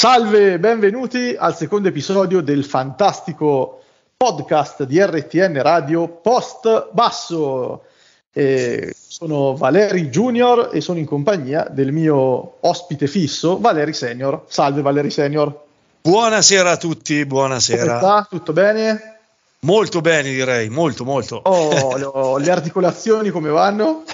Salve, benvenuti al secondo episodio del fantastico podcast di RTN Radio Post Basso. Eh, sono Valeri Junior e sono in compagnia del mio ospite fisso, Valeri Senior. Salve Valeri Senior. Buonasera a tutti, buonasera. Come sta? Tutto bene? Molto bene direi, molto molto. Oh, le, le articolazioni come vanno?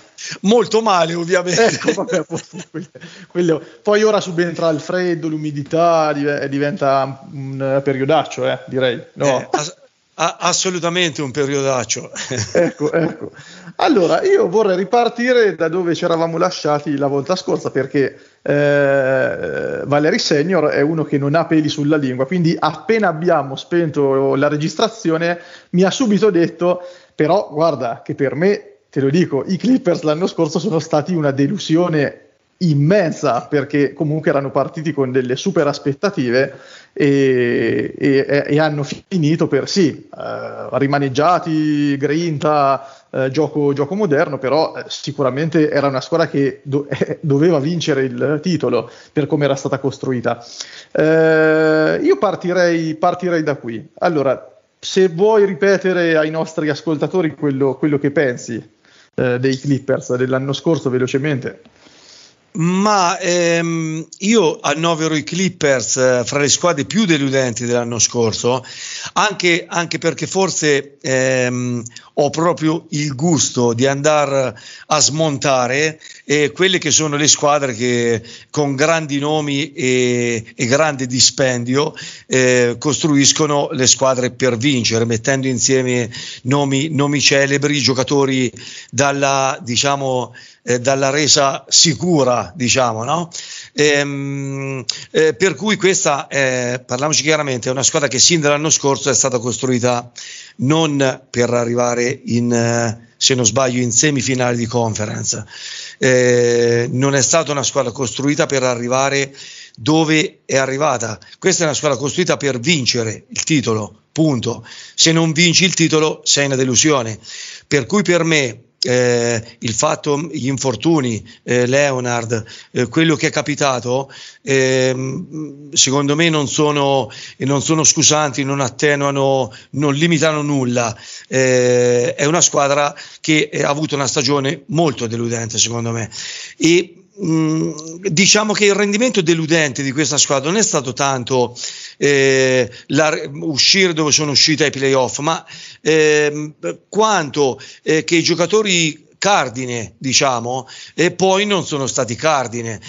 Molto male ovviamente. Ecco, vabbè, quello, quello. Poi ora subentra il freddo, l'umidità, diventa un periodaccio, eh, direi. No? Eh, as- assolutamente un periodaccio. ecco, ecco. Allora, io vorrei ripartire da dove ci eravamo lasciati la volta scorsa, perché eh, Valery Senior è uno che non ha peli sulla lingua, quindi appena abbiamo spento la registrazione mi ha subito detto, però guarda che per me te lo dico, i Clippers l'anno scorso sono stati una delusione immensa perché comunque erano partiti con delle super aspettative e, e, e hanno finito per sì, eh, rimaneggiati, grinta, eh, gioco, gioco, moderno, però eh, sicuramente era una squadra che do- doveva vincere il titolo per come era stata costruita. Eh, io partirei, partirei da qui. Allora, se vuoi ripetere ai nostri ascoltatori quello, quello che pensi eh, dei Clippers dell'anno scorso velocemente? Ma ehm, io annovero i Clippers eh, fra le squadre più deludenti dell'anno scorso, anche, anche perché forse ehm, ho proprio il gusto di andare a smontare eh, quelle che sono le squadre che con grandi nomi e, e grande dispendio eh, costruiscono le squadre per vincere, mettendo insieme nomi, nomi celebri, giocatori dalla, diciamo, eh, dalla resa sicura, diciamo, no? Ehm, eh, per cui questa, eh, parliamoci chiaramente, è una squadra che sin dall'anno scorso è stata costruita non per arrivare in, eh, se non sbaglio, in semifinale di conference. Eh, non è stata una squadra costruita per arrivare dove è arrivata. Questa è una squadra costruita per vincere il titolo, punto. Se non vinci il titolo sei una delusione. Per cui per me eh, il fatto, gli infortuni, eh, Leonard, eh, quello che è capitato, ehm, secondo me non sono, non sono, scusanti, non attenuano, non limitano nulla. Eh, è una squadra che ha avuto una stagione molto deludente, secondo me. E, diciamo che il rendimento deludente di questa squadra non è stato tanto eh, la, uscire dove sono usciti ai playoff, ma eh, quanto eh, che i giocatori cardine, diciamo, e poi non sono stati cardine.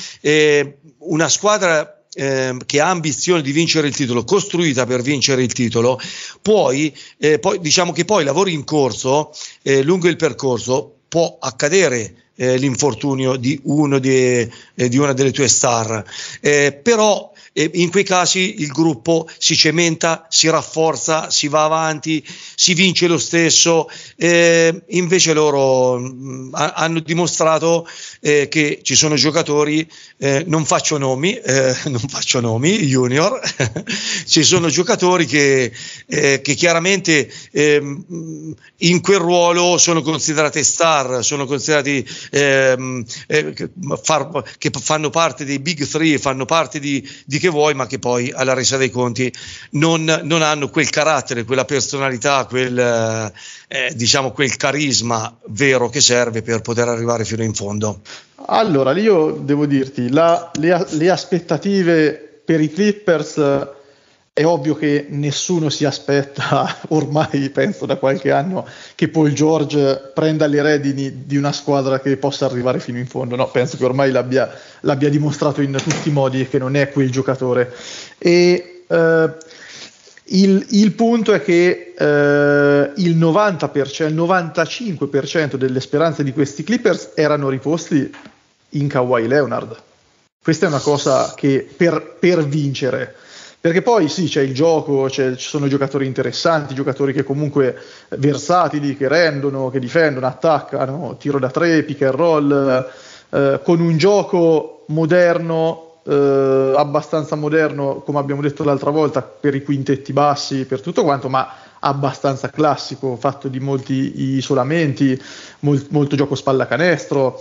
una squadra eh, che ha ambizione di vincere il titolo, costruita per vincere il titolo, poi, eh, poi diciamo che poi lavori in corso, eh, lungo il percorso, può accadere eh, l'infortunio di, uno di, eh, di, una delle tue star. Eh, però eh, in quei casi il gruppo si cementa, si rafforza, si va avanti, si vince lo stesso. Eh, invece loro mh, mm, hanno dimostrato eh, che ci sono giocatori, eh, non faccio nomi, eh, non faccio nomi, junior, ci sono giocatori che, eh, che chiaramente ehm, in quel ruolo sono considerate star, sono considerati ehm, far, che fanno parte dei big three, fanno parte di, di che vuoi, ma che poi alla resa dei conti non, non hanno quel carattere, quella personalità, quel, eh, diciamo, quel carisma vero che serve per poter arrivare fino in fondo. Allora, io devo dirti, la, le, le aspettative per i Clippers è ovvio che nessuno si aspetta, ormai penso da qualche anno, che Paul George prenda le redini di una squadra che possa arrivare fino in fondo. No, penso che ormai l'abbia, l'abbia dimostrato in tutti i modi che non è quel giocatore. E eh, il, il, punto è che eh, il 90%, il 95% delle speranze di questi Clippers erano riposti in Kawhi Leonard. Questa è una cosa che per, per vincere perché poi sì, c'è il gioco, c'è, ci sono giocatori interessanti, giocatori che comunque versatili, che rendono, che difendono, attaccano, tiro da tre, pick and roll, eh, con un gioco moderno, eh, abbastanza moderno, come abbiamo detto l'altra volta, per i quintetti bassi, per tutto quanto, ma abbastanza classico, fatto di molti isolamenti, molt, molto gioco spalla canestro.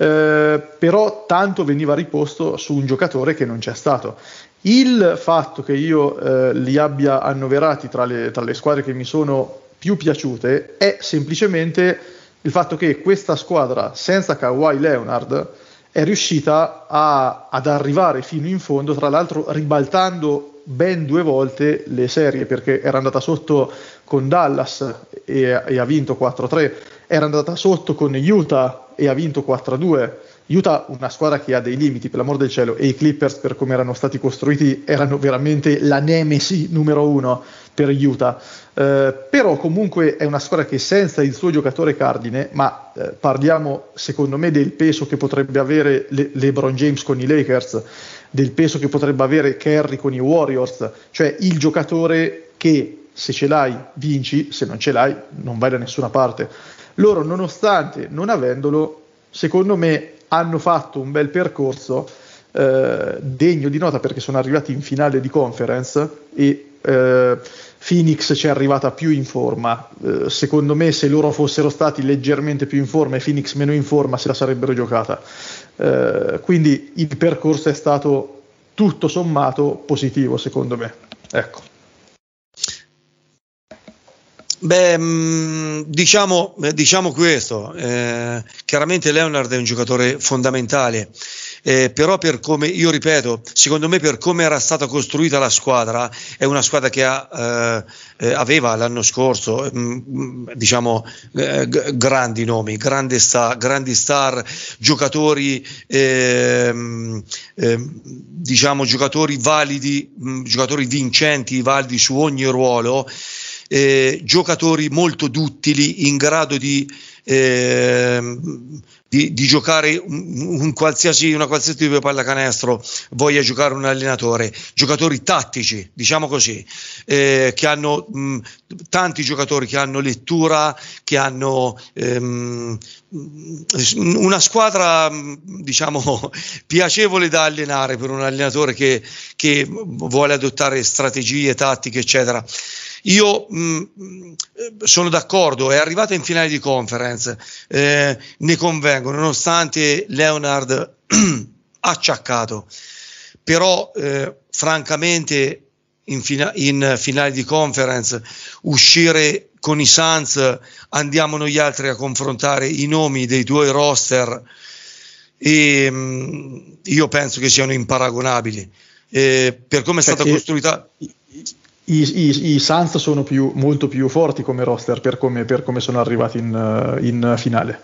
Eh, però tanto veniva riposto su un giocatore che non c'è stato Il fatto che io eh, li abbia annoverati tra le, tra le squadre che mi sono più piaciute è semplicemente il fatto che questa squadra senza Kawhi Leonard è riuscita a, ad arrivare fino in fondo, tra l'altro ribaltando ben due volte le serie perché era andata sotto con Dallas e, e ha vinto 4-3, era andata sotto con Utah e ha vinto 4-2 Utah una squadra che ha dei limiti, per l'amor del cielo, e i Clippers, per come erano stati costruiti, erano veramente la nemesi numero uno per Utah. Eh, però comunque è una squadra che senza il suo giocatore cardine, ma eh, parliamo secondo me del peso che potrebbe avere Le- LeBron James con i Lakers, del peso che potrebbe avere Kerry con i Warriors, cioè il giocatore che se ce l'hai vinci, se non ce l'hai non vai da nessuna parte. Loro nonostante non avendolo, secondo me hanno fatto un bel percorso eh, degno di nota perché sono arrivati in finale di conference e eh, Phoenix ci è arrivata più in forma. Eh, secondo me, se loro fossero stati leggermente più in forma e Phoenix meno in forma, se la sarebbero giocata. Eh, quindi il percorso è stato tutto sommato positivo, secondo me. Ecco. Beh, mm, diciamo, diciamo questo, eh, chiaramente Leonard è un giocatore fondamentale, eh, però per come, io ripeto, secondo me per come era stata costruita la squadra, è una squadra che ha, eh, eh aveva l'anno scorso, mh, mm, diciamo, eh, g- grandi nomi, grandi star, grandi star giocatori, ehm, ehm, diciamo, giocatori validi, mh, mm, giocatori vincenti, validi su ogni ruolo eh, giocatori molto duttili in grado di, eh, di, di giocare un, un qualsiasi, una qualsiasi tipo di pallacanestro voglia giocare un allenatore, giocatori tattici, diciamo così, eh, che hanno mh, tanti giocatori che hanno lettura, che hanno ehm, una squadra diciamo piacevole da allenare per un allenatore che, che vuole adottare strategie tattiche eccetera io mh, mm, sono d'accordo, è arrivata in finale di conference, eh, ne convengo, nonostante Leonard acciaccato, però eh, francamente in, fina- in, finale di conference uscire con i Suns andiamo noi altri a confrontare i nomi dei due roster e mh, mm, io penso che siano imparagonabili. Eh, per come è stata Perché costruita i, i, i Suns sono più, molto più forti come roster per come, per come sono arrivati in, in finale.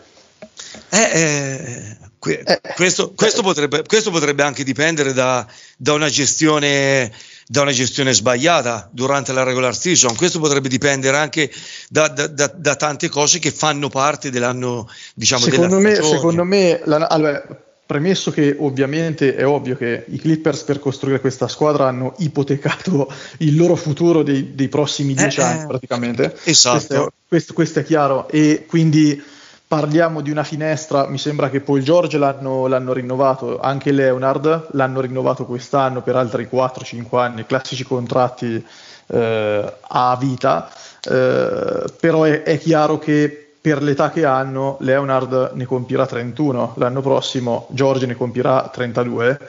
Eh, eh, que- eh, questo, questo, potrebbe, questo, potrebbe, anche dipendere da, da, una gestione, da, una gestione, sbagliata durante la regular season. Questo potrebbe dipendere anche da, da tante cose che fanno parte dell'anno, diciamo, secondo me, secondo me la, allora, Premesso che ovviamente è ovvio che i Clippers per costruire questa squadra hanno ipotecato il loro futuro dei, dei prossimi eh, dieci eh, anni praticamente. Esatto. Questo è, questo, questo è, chiaro e quindi parliamo di una finestra, mi sembra che Paul George l'hanno, l'hanno rinnovato, anche Leonard l'hanno rinnovato quest'anno per altri 4-5 anni, classici contratti eh, a vita, eh, però è, è chiaro che per l'età che hanno, Leonard ne compirà 31, l'anno prossimo Giorgio ne compirà 32.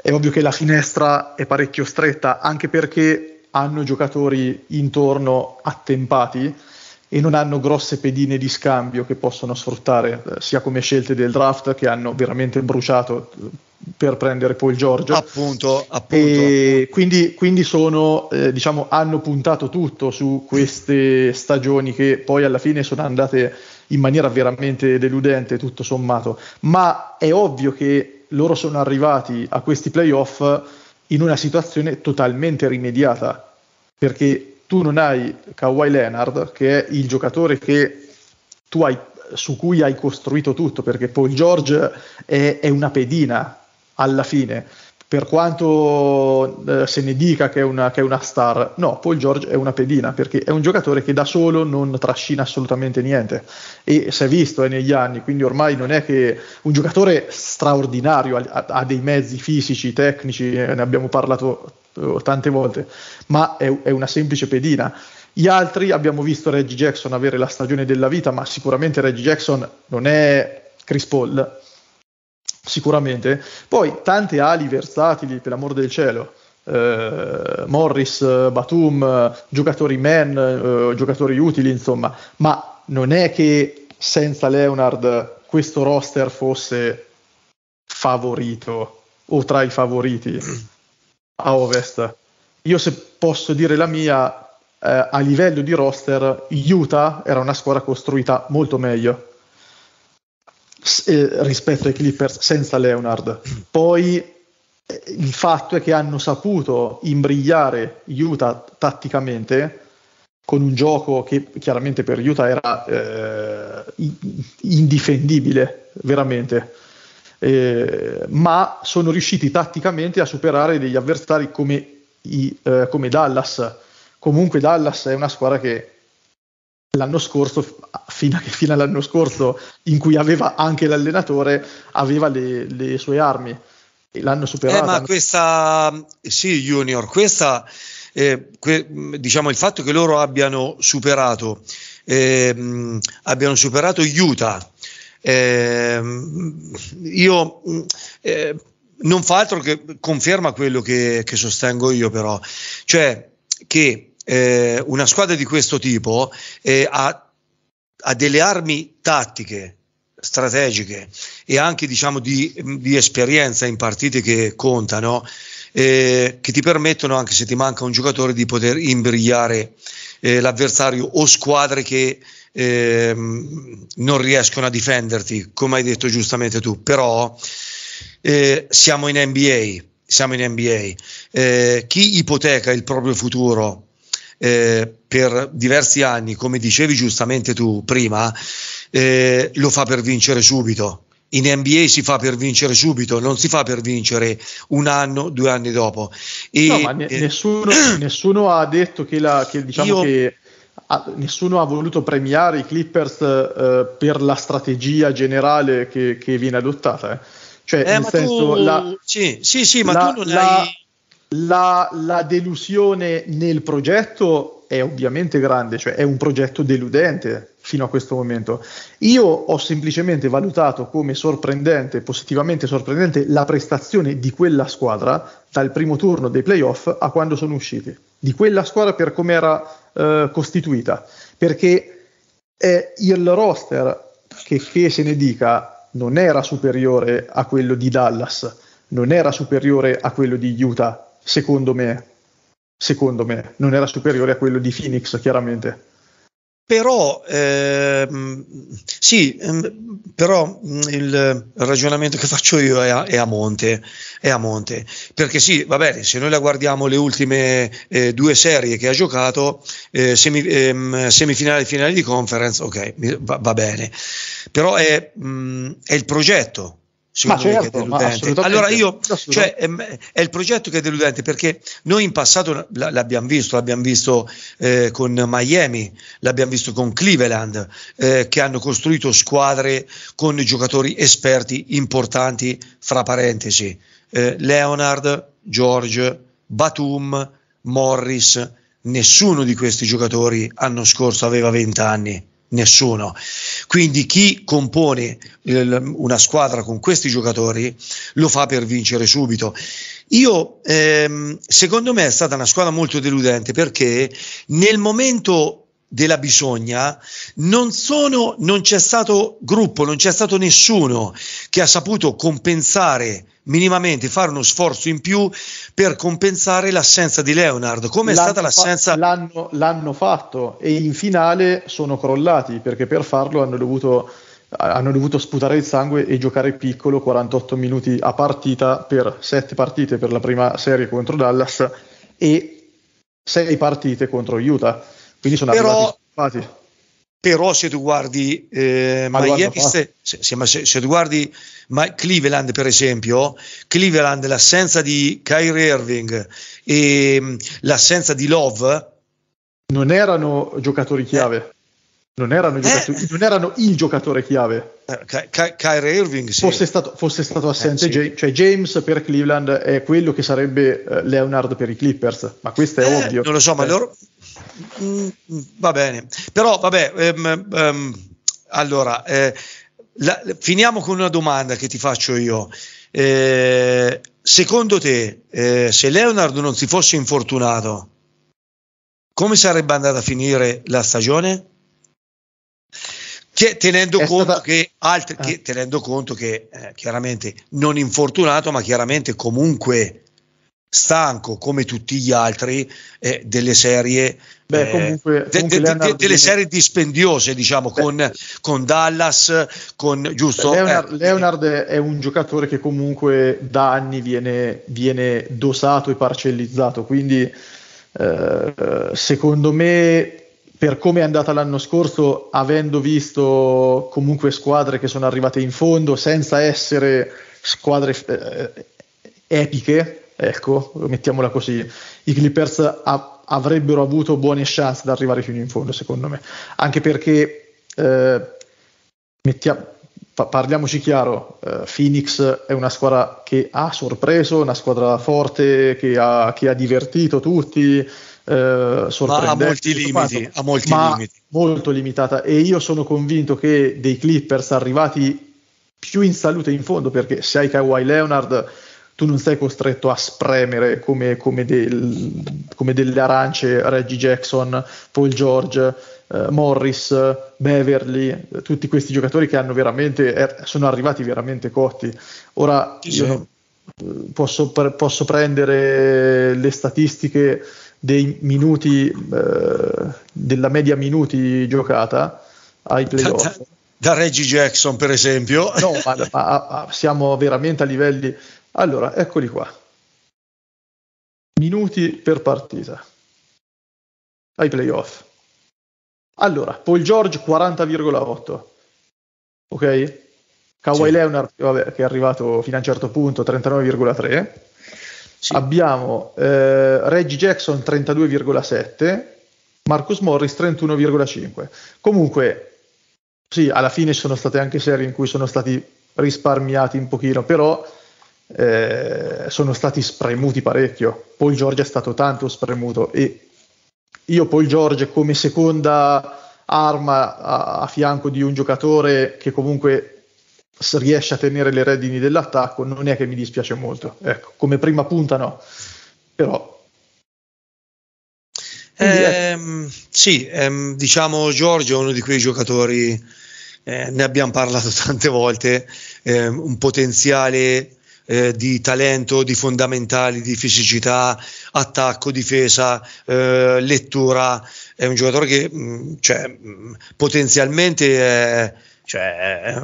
È ovvio che la finestra è parecchio stretta, anche perché hanno giocatori intorno attempati e non hanno grosse pedine di scambio che possono sfruttare, eh, sia come scelte del draft che hanno veramente bruciato eh, per prendere poi il Giorgio. Appunto, appunto. E quindi, quindi sono, eh, diciamo, hanno puntato tutto su queste stagioni che poi alla fine sono andate in maniera veramente deludente, tutto sommato. Ma è ovvio che loro sono arrivati a questi playoff in una situazione totalmente rimediata, perché tu non hai Kawhi Leonard, che è il giocatore hai, su cui hai costruito tutto, perché Paul George è, è una pedina alla fine. Per quanto eh, se ne dica che è, una, che è, una, star, no, Paul George è una pedina perché è un giocatore che da solo non trascina assolutamente niente e si è visto eh, negli anni, quindi ormai non è che un giocatore straordinario, ha, ha dei mezzi fisici, tecnici, eh, ne abbiamo parlato eh, tante volte, ma è, è, una semplice pedina. Gli altri abbiamo visto Reggie Jackson avere la stagione della vita, ma sicuramente Reggie Jackson non è Chris Paul, sicuramente. Poi tante ali versatili, per l'amor del cielo. eh, Morris, Batum, giocatori man, eh, giocatori utili, insomma, ma non è che senza Leonard questo roster fosse favorito o tra i favoriti a Ovest. Io se posso dire la mia, eh, a livello di roster, Utah era una squadra costruita molto meglio eh, rispetto ai Clippers senza Leonard. Poi eh, il fatto è che hanno saputo imbrigliare Utah tatticamente con un gioco che chiaramente per Utah era eh, indifendibile, veramente. Eh, ma sono riusciti tatticamente a superare degli avversari come, i, eh, come Dallas. Comunque Dallas è una squadra che l'anno scorso, fino, a, fino, all'anno scorso, in cui aveva anche l'allenatore, aveva le, le sue armi e l'hanno superata. Eh, ma questa, sì, Junior, questa eh, que, diciamo il fatto che loro abbiano superato, eh, abbiano superato Utah, eh, io eh, non fa altro che conferma quello che, che sostengo io, però, cioè che eh, una squadra di questo tipo eh, ha, ha delle armi tattiche strategiche e anche diciamo di, di esperienza in partite che contano eh, che ti permettono, anche se ti manca un giocatore, di poter imbrigliare eh, l'avversario o squadre che eh, non riescono a difenderti, come hai detto giustamente tu. Però eh, siamo in NBA, siamo in NBA. Eh, chi ipoteca il proprio futuro eh, per diversi anni, come dicevi giustamente tu prima, lo fa per vincere subito in NBA si fa per vincere subito, non si fa per vincere un anno, due anni dopo. E, no, ma ne, eh, nessuno, nessuno, ha detto che, la, che diciamo io, che nessuno ha voluto premiare i Clippers eh, per la strategia generale che, che viene adottata. Eh. Cioè, eh, nel senso, tu, la, sì, sì, sì, ma la, tu non la, hai... La, la delusione nel progetto è ovviamente grande, cioè è un progetto deludente fino a questo momento. Io ho semplicemente valutato come sorprendente, positivamente sorprendente, la prestazione di quella squadra dal primo turno dei playoff a quando sono usciti, di quella squadra per come era eh, costituita, perché eh, il roster, che, che se ne dica, non era superiore a quello di Dallas, non era superiore a quello di Utah, secondo me. Secondo me, non era superiore a quello di Phoenix, chiaramente. Però ehm, sì, ehm, però mm, il ragionamento che faccio io è a, è a, monte, è a monte, perché sì, va bene, se noi la guardiamo le ultime eh, due serie che ha giocato, eh, semi, ehm, semifinale e finale di conference, ok, va, va bene, però è, mh, mm, è il progetto, ma certo, è deludente. Allora io, cioè, è, è, il progetto che è deludente perché noi in passato l'abbiamo visto, l'abbiamo visto eh, con Miami, l'abbiamo visto con Cleveland, eh, che hanno costruito squadre con giocatori esperti importanti, fra parentesi, eh, Leonard, George, Batum, Morris, nessuno di questi giocatori l'anno scorso aveva 20 anni nessuno. Quindi chi compone il, una squadra con questi giocatori lo fa per vincere subito. Io, ehm, secondo me, è stata una squadra molto deludente perché nel momento della bisogna non, sono, non c'è stato gruppo, non c'è stato nessuno che ha saputo compensare minimamente fare uno sforzo in più per compensare l'assenza di Leonard. Come è stata l'assenza? Fa- l'hanno, l'hanno, fatto e in finale sono crollati perché per farlo hanno dovuto, hanno dovuto sputare il sangue e giocare piccolo 48 minuti a partita per 7 partite per la prima serie contro Dallas e 6 partite contro Utah. Quindi sono Però... arrivati però se tu guardi eh, Miami, se, se, se, se, tu guardi ma Cleveland per esempio, Cleveland l'assenza di Kyrie Irving e mm, l'assenza di Love non erano giocatori chiave. Eh. Non erano, giocatori, eh. non erano, il giocatore chiave. Eh, Ky- Kyrie Irving sì. fosse, stato, fosse stato assente, eh, sì. James, cioè James per Cleveland è quello che sarebbe uh, Leonard per i Clippers, ma questo è eh, ovvio. Non lo so, ma eh. loro... Mm, va bene, però vabbè, um, um, allora, eh, la, finiamo con una domanda che ti faccio io. Eh, secondo te, eh, se Leonard non si fosse infortunato, come sarebbe andata a finire la stagione? Che, tenendo, conto stata... che altri, che, tenendo conto che eh, chiaramente non infortunato, ma chiaramente comunque stanco come tutti gli altri eh, delle serie Beh, comunque, eh, comunque de, de, delle serie dispendiose diciamo con, con, Dallas con giusto? Leonard, eh, Leonard, è un giocatore che comunque da anni viene, viene dosato e parcellizzato quindi eh, secondo me per come è andata l'anno scorso avendo visto comunque squadre che sono arrivate in fondo senza essere squadre eh, epiche Ecco, mettiamola così. I Clippers a- avrebbero avuto buone chance di arrivare fino in fondo, secondo me. Anche perché, eh, mettia- pa- parliamoci chiaro, eh, Phoenix è una squadra che ha sorpreso, una squadra forte che ha, che ha divertito tutti. Eh, ma ha molti limiti, ha molti limiti. molto limitata e io sono convinto che dei Clippers arrivati più in salute in fondo perché se hai Kawhi Leonard tu non sei costretto a spremere come, come, del, come delle arance Reggie Jackson, Paul George, eh, Morris, Beverly, tutti questi giocatori che hanno veramente, eh, sono arrivati veramente cotti. Ora sì, io sì. posso, posso, prendere le statistiche dei minuti, eh, della media minuti giocata ai playoff. Da, da Reggie Jackson, per esempio. No, ma, ma, ma siamo veramente a livelli allora, eccoli qua. Minuti per partita. Ai playoff. Allora, Paul George 40,8. Ok? Kawhi sì. Leonard, vabbè, che è arrivato fino a un certo punto, 39,3. Sì. Abbiamo eh, Reggie Jackson 32,7, Marcus Morris 31,5. Comunque, sì, alla fine ci sono state anche serie in cui sono stati risparmiati un pochino, però eh, sono stati spremuti parecchio. Paul George è stato tanto spremuto e io Paul George come seconda arma a, a fianco di un giocatore che comunque riesce a tenere le redini dell'attacco non è che mi dispiace molto. Ecco, come prima punta no, però eh, sì, ehm, diciamo Giorgio è uno di quei giocatori, eh, ne abbiamo parlato tante volte, eh, un potenziale eh, di talento, di fondamentali, di fisicità, attacco, difesa, eh, lettura. È un giocatore che mh, mm, cioè, mh, mm, potenzialmente è, cioè,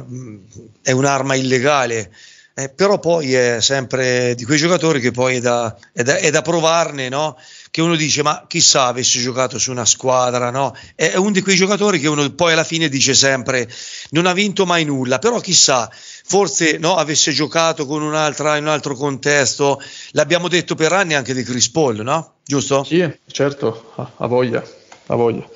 è un'arma illegale. Eh, però poi è sempre di quei giocatori che poi è da, è da, è da provarne, no? che uno dice ma chissà avesse giocato su una squadra, no? È uno di quei giocatori che uno poi alla fine dice sempre non ha vinto mai nulla, però chissà, forse no, avesse giocato con un'altra, in un altro contesto, l'abbiamo detto per anni anche di Chris Paul, no? Giusto? Sì, certo, ha voglia, ha voglia.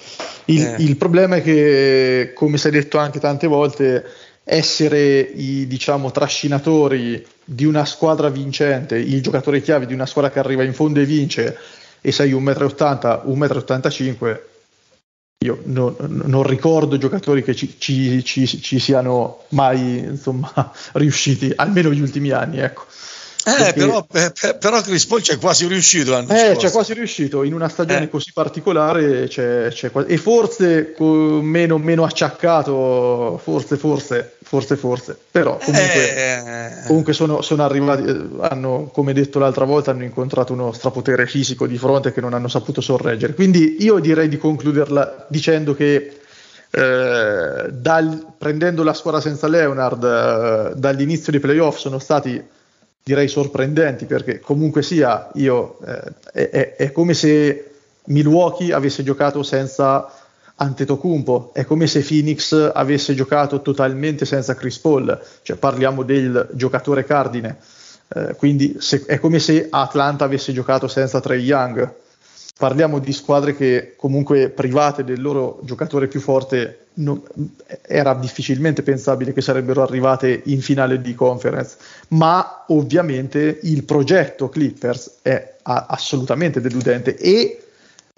Il, eh. il problema è che, come si è detto anche tante volte, essere i diciamo trascinatori di una squadra vincente, il giocatore chiave di una squadra che arriva in fondo e vince, e sei 1,80 m, 1,85 m, io non, non, ricordo giocatori che ci, ci, ci, ci siano mai insomma, riusciti, almeno negli ultimi anni. Ecco. Eh, però, per, però, Chris Paul c'è quasi riuscito l'anno eh, c'è quasi riuscito in una stagione eh. così particolare c'è, c'è quasi, e forse meno, meno, acciaccato forse forse forse forse però comunque, eh. comunque sono, sono, arrivati eh, hanno come detto l'altra volta hanno incontrato uno strapotere fisico di fronte che non hanno saputo sorreggere quindi io direi di concluderla dicendo che eh, dal, prendendo la squadra senza Leonard eh, dall'inizio dei playoff sono stati direi sorprendenti perché comunque sia io eh, è, è, come se Milwaukee avesse giocato senza Antetokounmpo, è come se Phoenix avesse giocato totalmente senza Chris Paul, cioè parliamo del giocatore cardine, eh, quindi se, è come se Atlanta avesse giocato senza Trey Young, parliamo di squadre che comunque private del loro giocatore più forte non, era difficilmente pensabile che sarebbero arrivate in finale di conference, ma ovviamente il progetto Clippers è a, assolutamente deludente e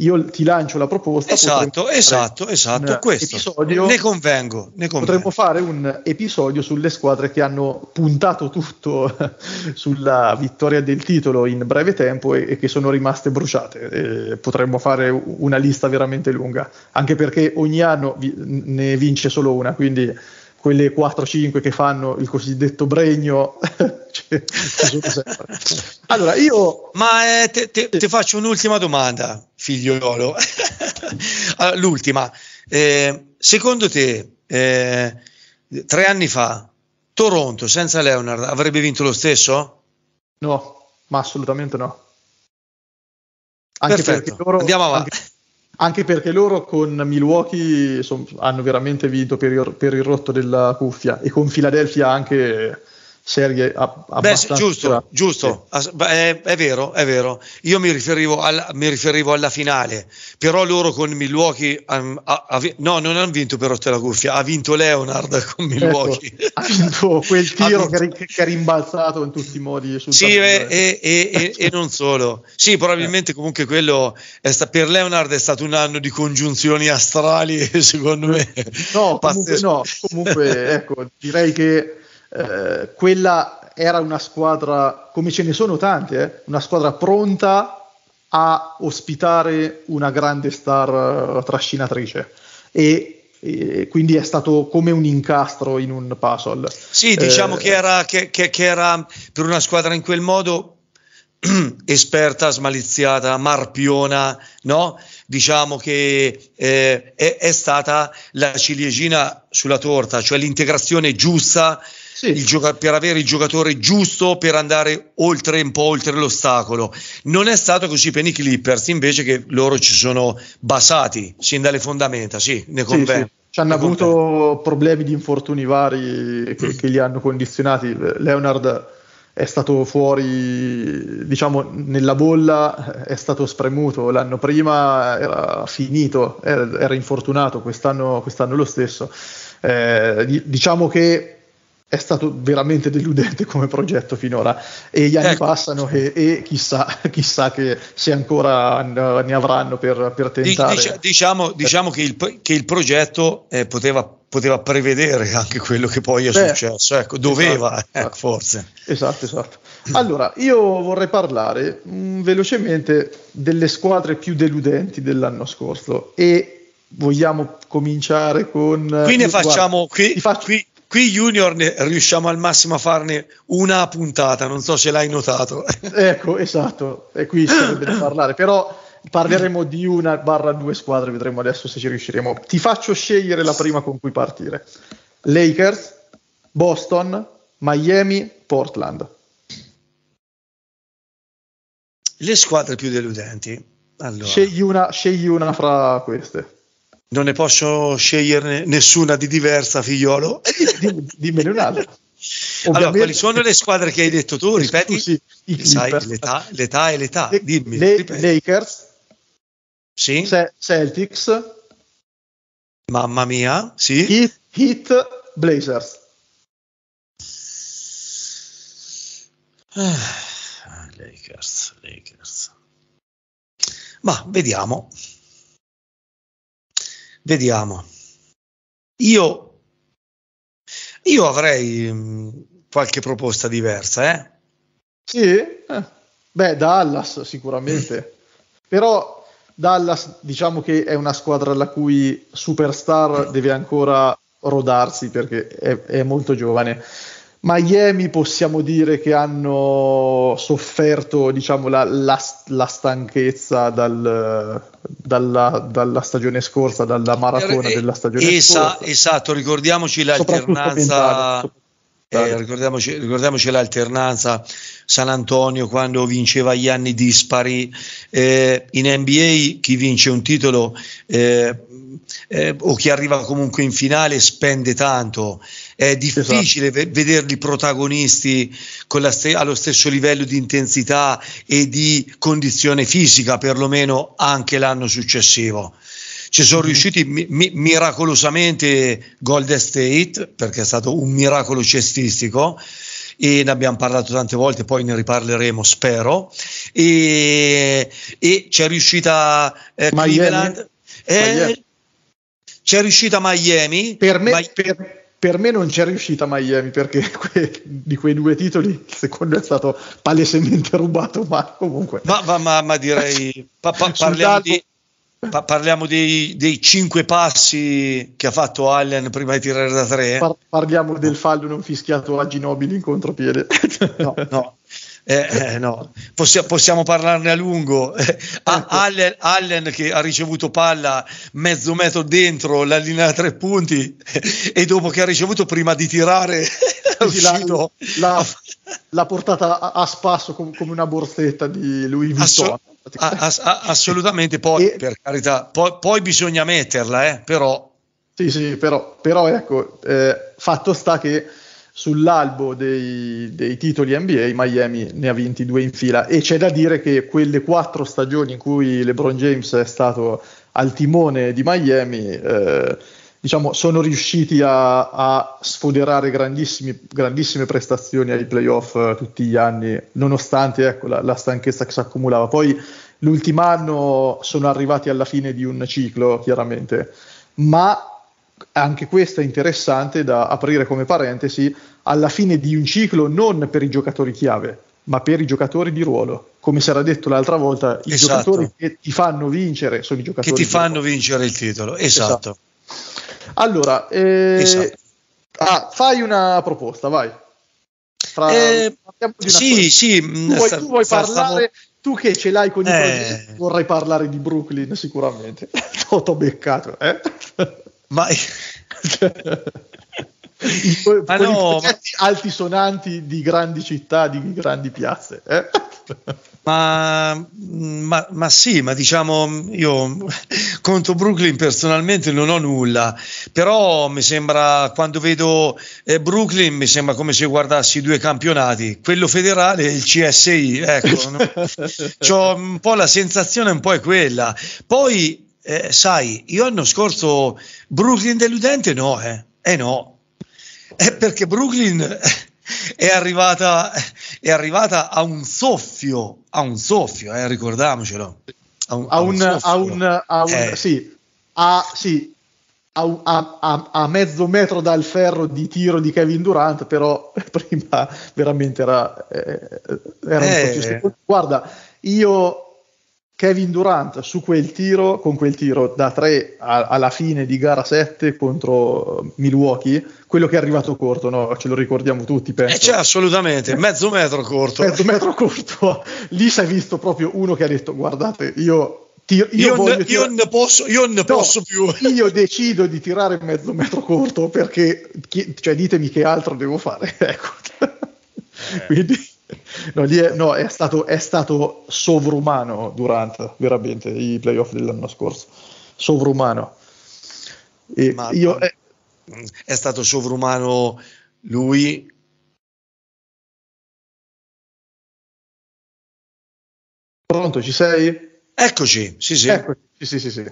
io ti lancio la proposta. Esatto, esatto, esatto. Questo episodio, ne convengo, ne convengo. Potremmo fare un episodio sulle squadre che hanno puntato tutto sulla vittoria del titolo in breve tempo e, e che sono rimaste bruciate. E potremmo fare una lista veramente lunga, anche perché ogni anno vi, ne vince solo una, quindi quelle 4-5 che fanno il cosiddetto bregno. cioè, allora, io... Ma eh, te, te, ti faccio un'ultima domanda, figliolo. allora, l'ultima. Eh, secondo te, eh, tre anni fa, Toronto senza Leonard avrebbe vinto lo stesso? No, ma assolutamente no. Anche Perfetto. perché loro, Andiamo avanti. Anche, anche perché loro con Milwaukee son, hanno veramente vinto per il, per il, rotto della cuffia e con Philadelphia anche serie abbastanza... Beh, giusto, giusto, è, è, vero, è vero. Io mi riferivo, al, mi riferivo, alla finale, però loro con Milwaukee, um, ha, ha, no, non hanno vinto per rotto la cuffia, ha vinto Leonard con Milwaukee. Ecco, ha vinto quel tiro vinto. Che, è rimbalzato in tutti i modi. Sì, e, e, e, e, non solo. Sì, probabilmente comunque quello sta, per Leonard è stato un anno di congiunzioni astrali, secondo me. No, comunque, no, comunque ecco, direi che eh, quella era una squadra, come ce ne sono tante, eh, una squadra pronta a ospitare una grande star uh, trascinatrice. E, e, quindi è stato come un incastro in un puzzle. Sì, diciamo eh, che, era, che, che, che era per una squadra in quel modo esperta, smaliziata, marpiona, no? Diciamo che eh, è, è, stata la ciliegina sulla torta, cioè l'integrazione giusta sì. gioca- per avere il giocatore giusto per andare oltre un po' oltre l'ostacolo. Non è stato così per i Clippers, invece che loro ci sono basati sin dalle fondamenta, sì, ne convengo. Sì. Ci hanno avuto problemi di infortuni vari che, che li hanno condizionati. Leonard è stato fuori, diciamo, nella bolla, è stato spremuto. L'anno prima era finito, era, era infortunato, quest'anno, quest'anno lo stesso. Eh, diciamo che è stato veramente deludente come progetto finora e gli anni ecco. passano e, e chissà, chissà, che se ancora ne avranno per, per tentare. Dic- diciamo, diciamo che, il, che, il, progetto eh, poteva, poteva, prevedere anche quello che poi è Beh, successo, ecco, doveva esatto, ecco, forse. Esatto, esatto. Allora, io vorrei parlare mh, mm, velocemente delle squadre più deludenti dell'anno scorso e vogliamo cominciare con... Qui ne facciamo, qui, faccio, qui, Qui Junior ne, riusciamo al massimo a farne una puntata, non so se l'hai notato. ecco, esatto, e qui sarebbe da parlare, però parleremo di una barra due squadre, vedremo adesso se ci riusciremo. Ti faccio scegliere la prima con cui partire. Lakers, Boston, Miami, Portland. Le squadre più deludenti. Allora. Scegli, una, scegli una fra queste non ne posso sceglierne nessuna di diversa, figliolo. Dimmene un'altra. Allora, quali sono le squadre che hai detto tu? Ripeti, Scusi, sai, l'età, l'età e l'età. Le, Dimmi. Le, Lakers, sì? Celtics, mamma mia, sì. Heat, Heat Blazers. Ah, Lakers, Lakers. Ma vediamo. Vediamo. Io, io avrei mh, mm, qualche proposta diversa, eh? Sì, eh. beh, Dallas sicuramente. Però Dallas diciamo che è una squadra la cui superstar deve ancora rodarsi perché è, è molto giovane. Miami possiamo dire che hanno sofferto diciamo, la, la, la stanchezza dal, dalla, dalla, stagione scorsa, dalla maratona eh, della stagione Esa, scorsa. Esatto, ricordiamoci l'alternanza. Eh, ricordiamoci, ricordiamoci, l'alternanza San Antonio quando vinceva gli anni dispari. Eh, in NBA chi vince un titolo eh, eh, o chi arriva comunque in finale spende tanto. È difficile esatto. vederli protagonisti st- allo stesso livello di intensità e di condizione fisica, perlomeno anche l'anno successivo. Ci sono mm-hmm. riusciti mi- miracolosamente Golden State, perché è stato un miracolo cestistico, e ne abbiamo parlato tante volte, poi ne riparleremo, spero. e, e c'è riuscita eh, Cleveland. Eh, c'è riuscita Miami. Per me, Ma... per, per me non c'è riuscita Miami perché que- di quei due titoli il secondo è stato palesemente rubato, ma comunque. Ma, ma, ma, ma direi, pa- pa- parliamo, di, pa- parliamo dei, dei, cinque passi che ha fatto Allen prima di tirare da tre. Par- parliamo del fallo non fischiato a Ginobili in contropiede. no, no. Eh, eh, no. Possia, possiamo parlarne a lungo. Eh, ecco. Allen, Allen, che ha ricevuto palla mezzo metro dentro la linea da tre punti e dopo che ha ricevuto prima di tirare l'ha, l'ha, l'ha, portata a, a spasso com, come una borsetta di Louis Vuitton. Ass- assolutamente, poi e, per carità, poi, poi bisogna metterla, eh, però. Sì, sì, però, però ecco, eh, fatto sta che sull'albo dei, dei, titoli NBA Miami ne ha vinti due in fila e c'è da dire che quelle quattro stagioni in cui LeBron James è stato al timone di Miami eh, diciamo sono riusciti a, a sfoderare grandissime prestazioni ai playoff eh, tutti gli anni nonostante ecco, la, la stanchezza che si accumulava poi l'ultimo anno sono arrivati alla fine di un ciclo chiaramente ma anche questo è interessante da aprire come parentesi, alla fine di un ciclo non per i giocatori chiave, ma per i giocatori di ruolo. Come si era detto l'altra volta, i esatto. giocatori che ti fanno vincere sono i giocatori che ti fanno ruolo. vincere il titolo. Esatto. esatto. Allora, eh, esatto. Ah, fai una proposta, vai. Fra, eh, sì, sì, tu vuoi, tu vuoi parlare, tu che ce l'hai con i eh. progetti, vorrai parlare di Brooklyn sicuramente. T'ho beccato, eh? Ma, I, ma no, ma... altisonanti di grandi città, di grandi piazze. Eh? Ma, ma, ma, sì, ma diciamo io contro Brooklyn personalmente non ho nulla, però mi sembra quando vedo eh, Brooklyn mi sembra come se guardassi due campionati, quello federale e il CSI, ecco, no? ho un po' la sensazione un po' è quella. Poi eh, sai, io l'anno scorso Brooklyn deludente no, eh, eh no, è perché Brooklyn è arrivata, è arrivata a un soffio, a un soffio, eh, ricordiamocelo. A un, a un, a un, a un eh. sì, a, sì, a, a, a, mezzo metro dal ferro di tiro di Kevin Durant, però prima veramente era, eh, era eh. un po' Guarda, io Kevin Durant su quel tiro, con quel tiro da 3 a, alla fine di gara 7 contro Milwaukee, quello che è arrivato corto, no? ce lo ricordiamo tutti, penso. Eh, c'è assolutamente, mezzo metro corto. Mezzo metro corto. Lì si è visto proprio uno che ha detto, guardate, io io, io, ne, io, ne, posso, io ne no, posso più. Io decido di tirare mezzo metro corto perché, chi, cioè, ditemi che altro devo fare. ecco. Eh. Quindi No, è, no è, stato, è, stato, sovrumano Durant, veramente, i playoff dell'anno scorso. Sovrumano. E Ma, io, è, è stato sovrumano lui. Pronto, ci sei? Eccoci, sì, sì. Eccoci, sì, sì, sì.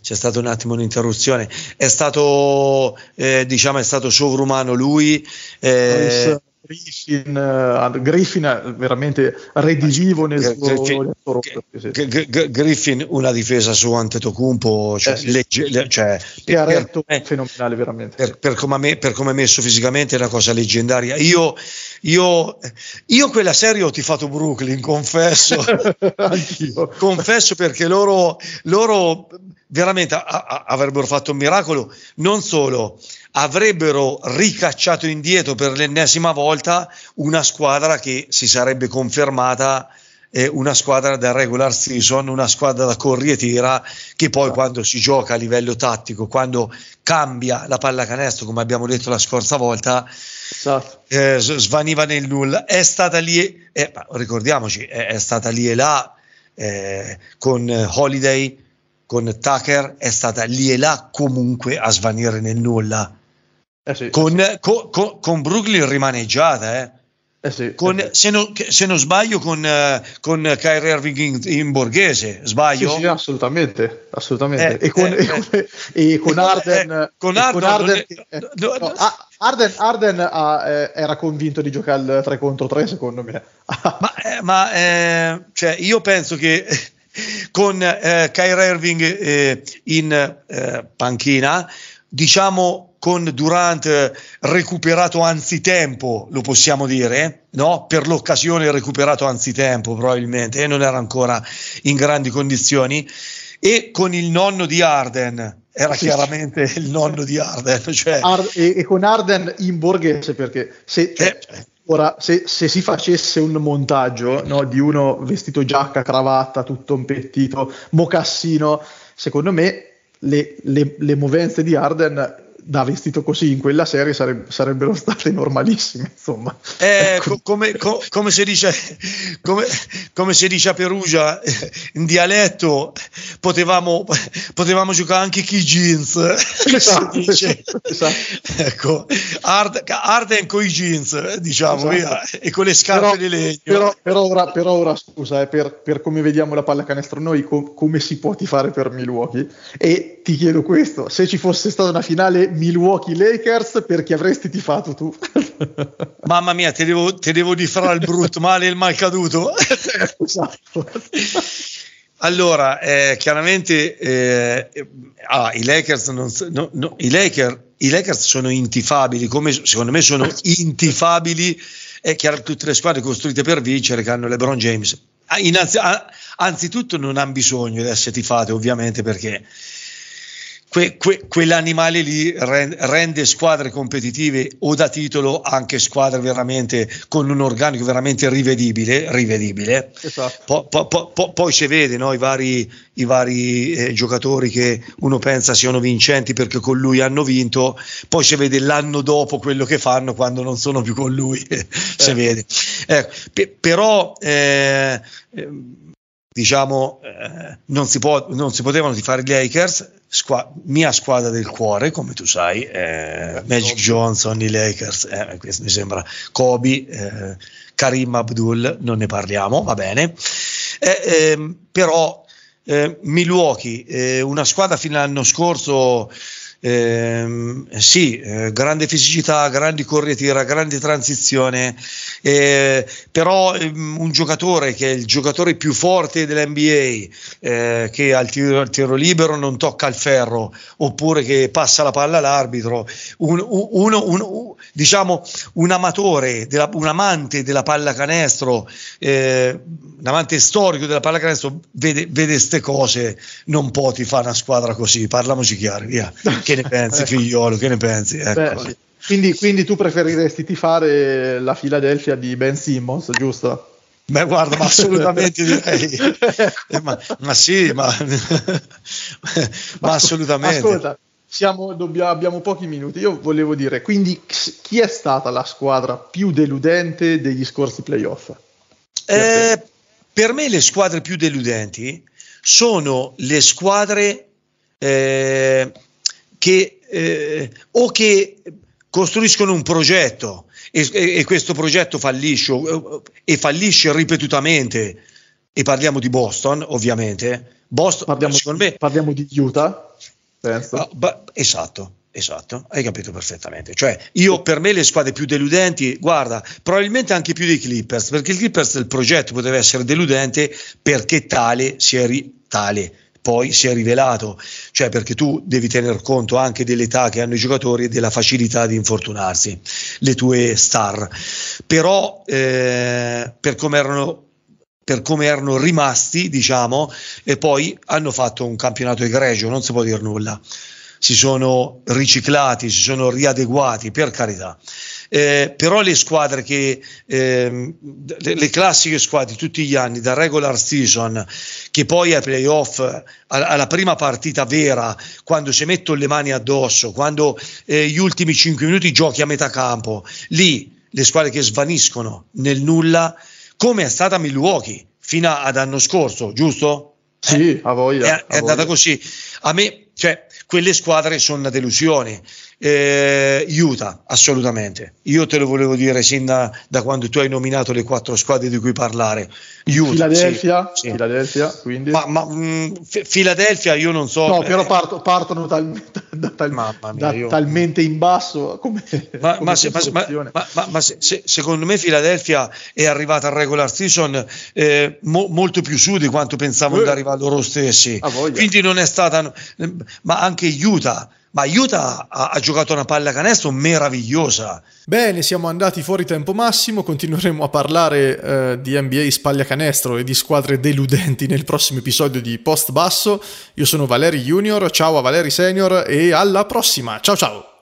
C'è stata un attimo un'interruzione. È stato, eh, diciamo, è stato sovrumano lui. Eh, Griffin, uh, Griffin veramente redisivo nel suo, nel Griffin una difesa su Antetokounmpo cioè, eh sì. legge, le, cioè, per, per, fenomenale veramente per, per, come è messo fisicamente è una cosa leggendaria. Io, io, io quella serie ho tifato Brooklyn confesso. Confesso perché loro, loro veramente a, a, avrebbero fatto un miracolo non solo avrebbero ricacciato indietro per l'ennesima volta una squadra che si sarebbe confermata eh, una squadra da regular season, una squadra da corrietira che poi quando si gioca a livello tattico, quando cambia la pallacanestro, come abbiamo detto la scorsa volta, esatto. eh, svaniva nel nulla. È stata lì, eh, ricordiamoci, è, è, stata lì e là eh, con Holiday, con Tucker, è stata lì e là comunque a svanire nel nulla eh sì, con, sì. Con, con, con, Brooklyn rimaneggiata, eh. Eh sì, con, eh se, non, se, non, sbaglio con, uh, con Kyrie Irving in, in, borghese, sbaglio? Sì, sì assolutamente, assolutamente. Eh, e, con, eh, e, e, con, Arden, con Arden, Arden, Arden, eh, era convinto di giocare al 3 contro 3 secondo me. ma, eh, ma cioè, io penso che con Kyrie Irving in panchina, diciamo con Durant recuperato anzitempo, lo possiamo dire, no? Per l'occasione recuperato anzitempo probabilmente, e non era ancora in grandi condizioni, e con il nonno di Arden, era chiaramente il nonno di Arden. Cioè... Ar- e, e, con Arden in borghese, perché se, cioè, eh, ora, se, se, si facesse un montaggio no, di uno vestito giacca, cravatta, tutto impettito, mocassino, secondo me le, le, le movenze di Arden da vestito così in quella serie sareb- sarebbero state normalissime insomma eh, ecco. co- come, co- come, si dice, come, come, si dice a Perugia in dialetto potevamo, potevamo giocare anche chi jeans esatto, esatto, esatto. ecco Ard- Arden con i jeans diciamo via, esatto. e con le scarpe però, di legno però, però, ora, però ora scusa eh, per, per, come vediamo la pallacanestro noi co- come si può tifare per Milwaukee e ti chiedo questo se ci fosse stata una finale Milwaukee Lakers perché avresti tifato tu. Mamma mia, te devo, devo di fare il brutto male e il mal caduto. esatto. Allora, eh, chiaramente eh, ah, i Lakers non, no, no, i, Lakers, i Lakers sono intifabili, come secondo me sono intifabili è chiaro tutte le squadre costruite per vincere che hanno LeBron James. Ah, innanzi, ah, anzitutto non hanno bisogno di essere tifate, ovviamente, perché que, que, quell'animale lì rende squadre competitive o da titolo anche squadre veramente con un organico veramente rivedibile, rivedibile. Esatto. Po, po, po, poi si vede no, i vari, i vari eh, giocatori che uno pensa siano vincenti perché con lui hanno vinto, poi si vede l'anno dopo quello che fanno quando non sono più con lui, eh. si vede. Eh, pe, però eh, diciamo eh, non, si può, non si potevano fare gli Lakers squa- mia squadra del cuore come tu sai eh, Magic Johnson i Lakers eh, questo mi sembra. Kobe eh, Karim Abdul non ne parliamo va bene. Eh, ehm, però eh, Milwaukee una squadra fino all'anno scorso eh, sì, eh, grande fisicità, grandi corretira, grande transizione, eh, però ehm, un giocatore che è il giocatore più forte dell'NBA, eh, che al tiro, al tiro, libero non tocca il ferro, oppure che passa la palla all'arbitro, un, uno, un, diciamo un amatore, della, un amante della pallacanestro, eh, un amante storico della pallacanestro, vede queste cose, non può ti fare una squadra così, parliamoci chiaro, via. Che che ne pensi, ecco. figliolo? Che ne pensi? Ecco. Beh, quindi, quindi, tu preferiresti tifare la Philadelphia di Ben Simmons, giusto? Beh, guarda, ma assolutamente direi. Eh, ma, ma, sì, ma, ma assolutamente. Ascolta, siamo, dobbiamo, abbiamo pochi minuti. Io volevo dire, quindi chi è stata la squadra più deludente degli scorsi playoff? Eh, per me le squadre più deludenti sono le squadre eh, che eh, o che costruiscono un progetto e, e, e questo progetto fallisce e fallisce ripetutamente e parliamo di Boston ovviamente Boston parliamo, me, parliamo di Utah penso. Uh, ba, esatto Esatto, hai capito perfettamente. Cioè, io per me le squadre più deludenti, guarda, probabilmente anche più dei Clippers, perché il Clippers del progetto poteva essere deludente perché tale si è ri- tale poi si è rivelato, cioè perché tu devi tener conto anche dell'età che hanno i giocatori e della facilità di infortunarsi, le tue star. Però eh, per come erano per come erano rimasti, diciamo, e poi hanno fatto un campionato egregio, non si può dire nulla. Si sono riciclati, si sono riadeguati, per carità eh, però le squadre che, eh, le classiche squadre tutti gli anni, da regular season, che poi ai playoff, alla prima partita vera, quando si mettono le mani addosso, quando eh, gli ultimi 5 minuti giochi a metà campo, lì le squadre che svaniscono nel nulla, come è stata Milwaukee fino ad anno scorso, giusto? Sì, a voglia. È, è andata così. A me, cioè, quelle squadre sono una delusione eh, Utah, assolutamente. Io te lo volevo dire sin da, da, quando tu hai nominato le quattro squadre di cui parlare. Utah, Philadelphia, sì, Philadelphia quindi. Ma, ma mh, Philadelphia io non so. No, eh, però parto, partono talmente, da, tal, mia, da io... talmente in basso come... Ma, come ma, se, ma se, se, secondo me Philadelphia è arrivata al regular season eh, mo, molto più su di quanto pensavano eh. di arrivare loro stessi. Quindi non è stata... Ma anche Utah ma Utah ha, ha, giocato una palla canestro meravigliosa. Bene, siamo andati fuori tempo massimo, continueremo a parlare eh, di NBA spaglia canestro e di squadre deludenti nel prossimo episodio di Post Basso. Io sono Valeri Junior, ciao a Valeri Senior e alla prossima, ciao ciao!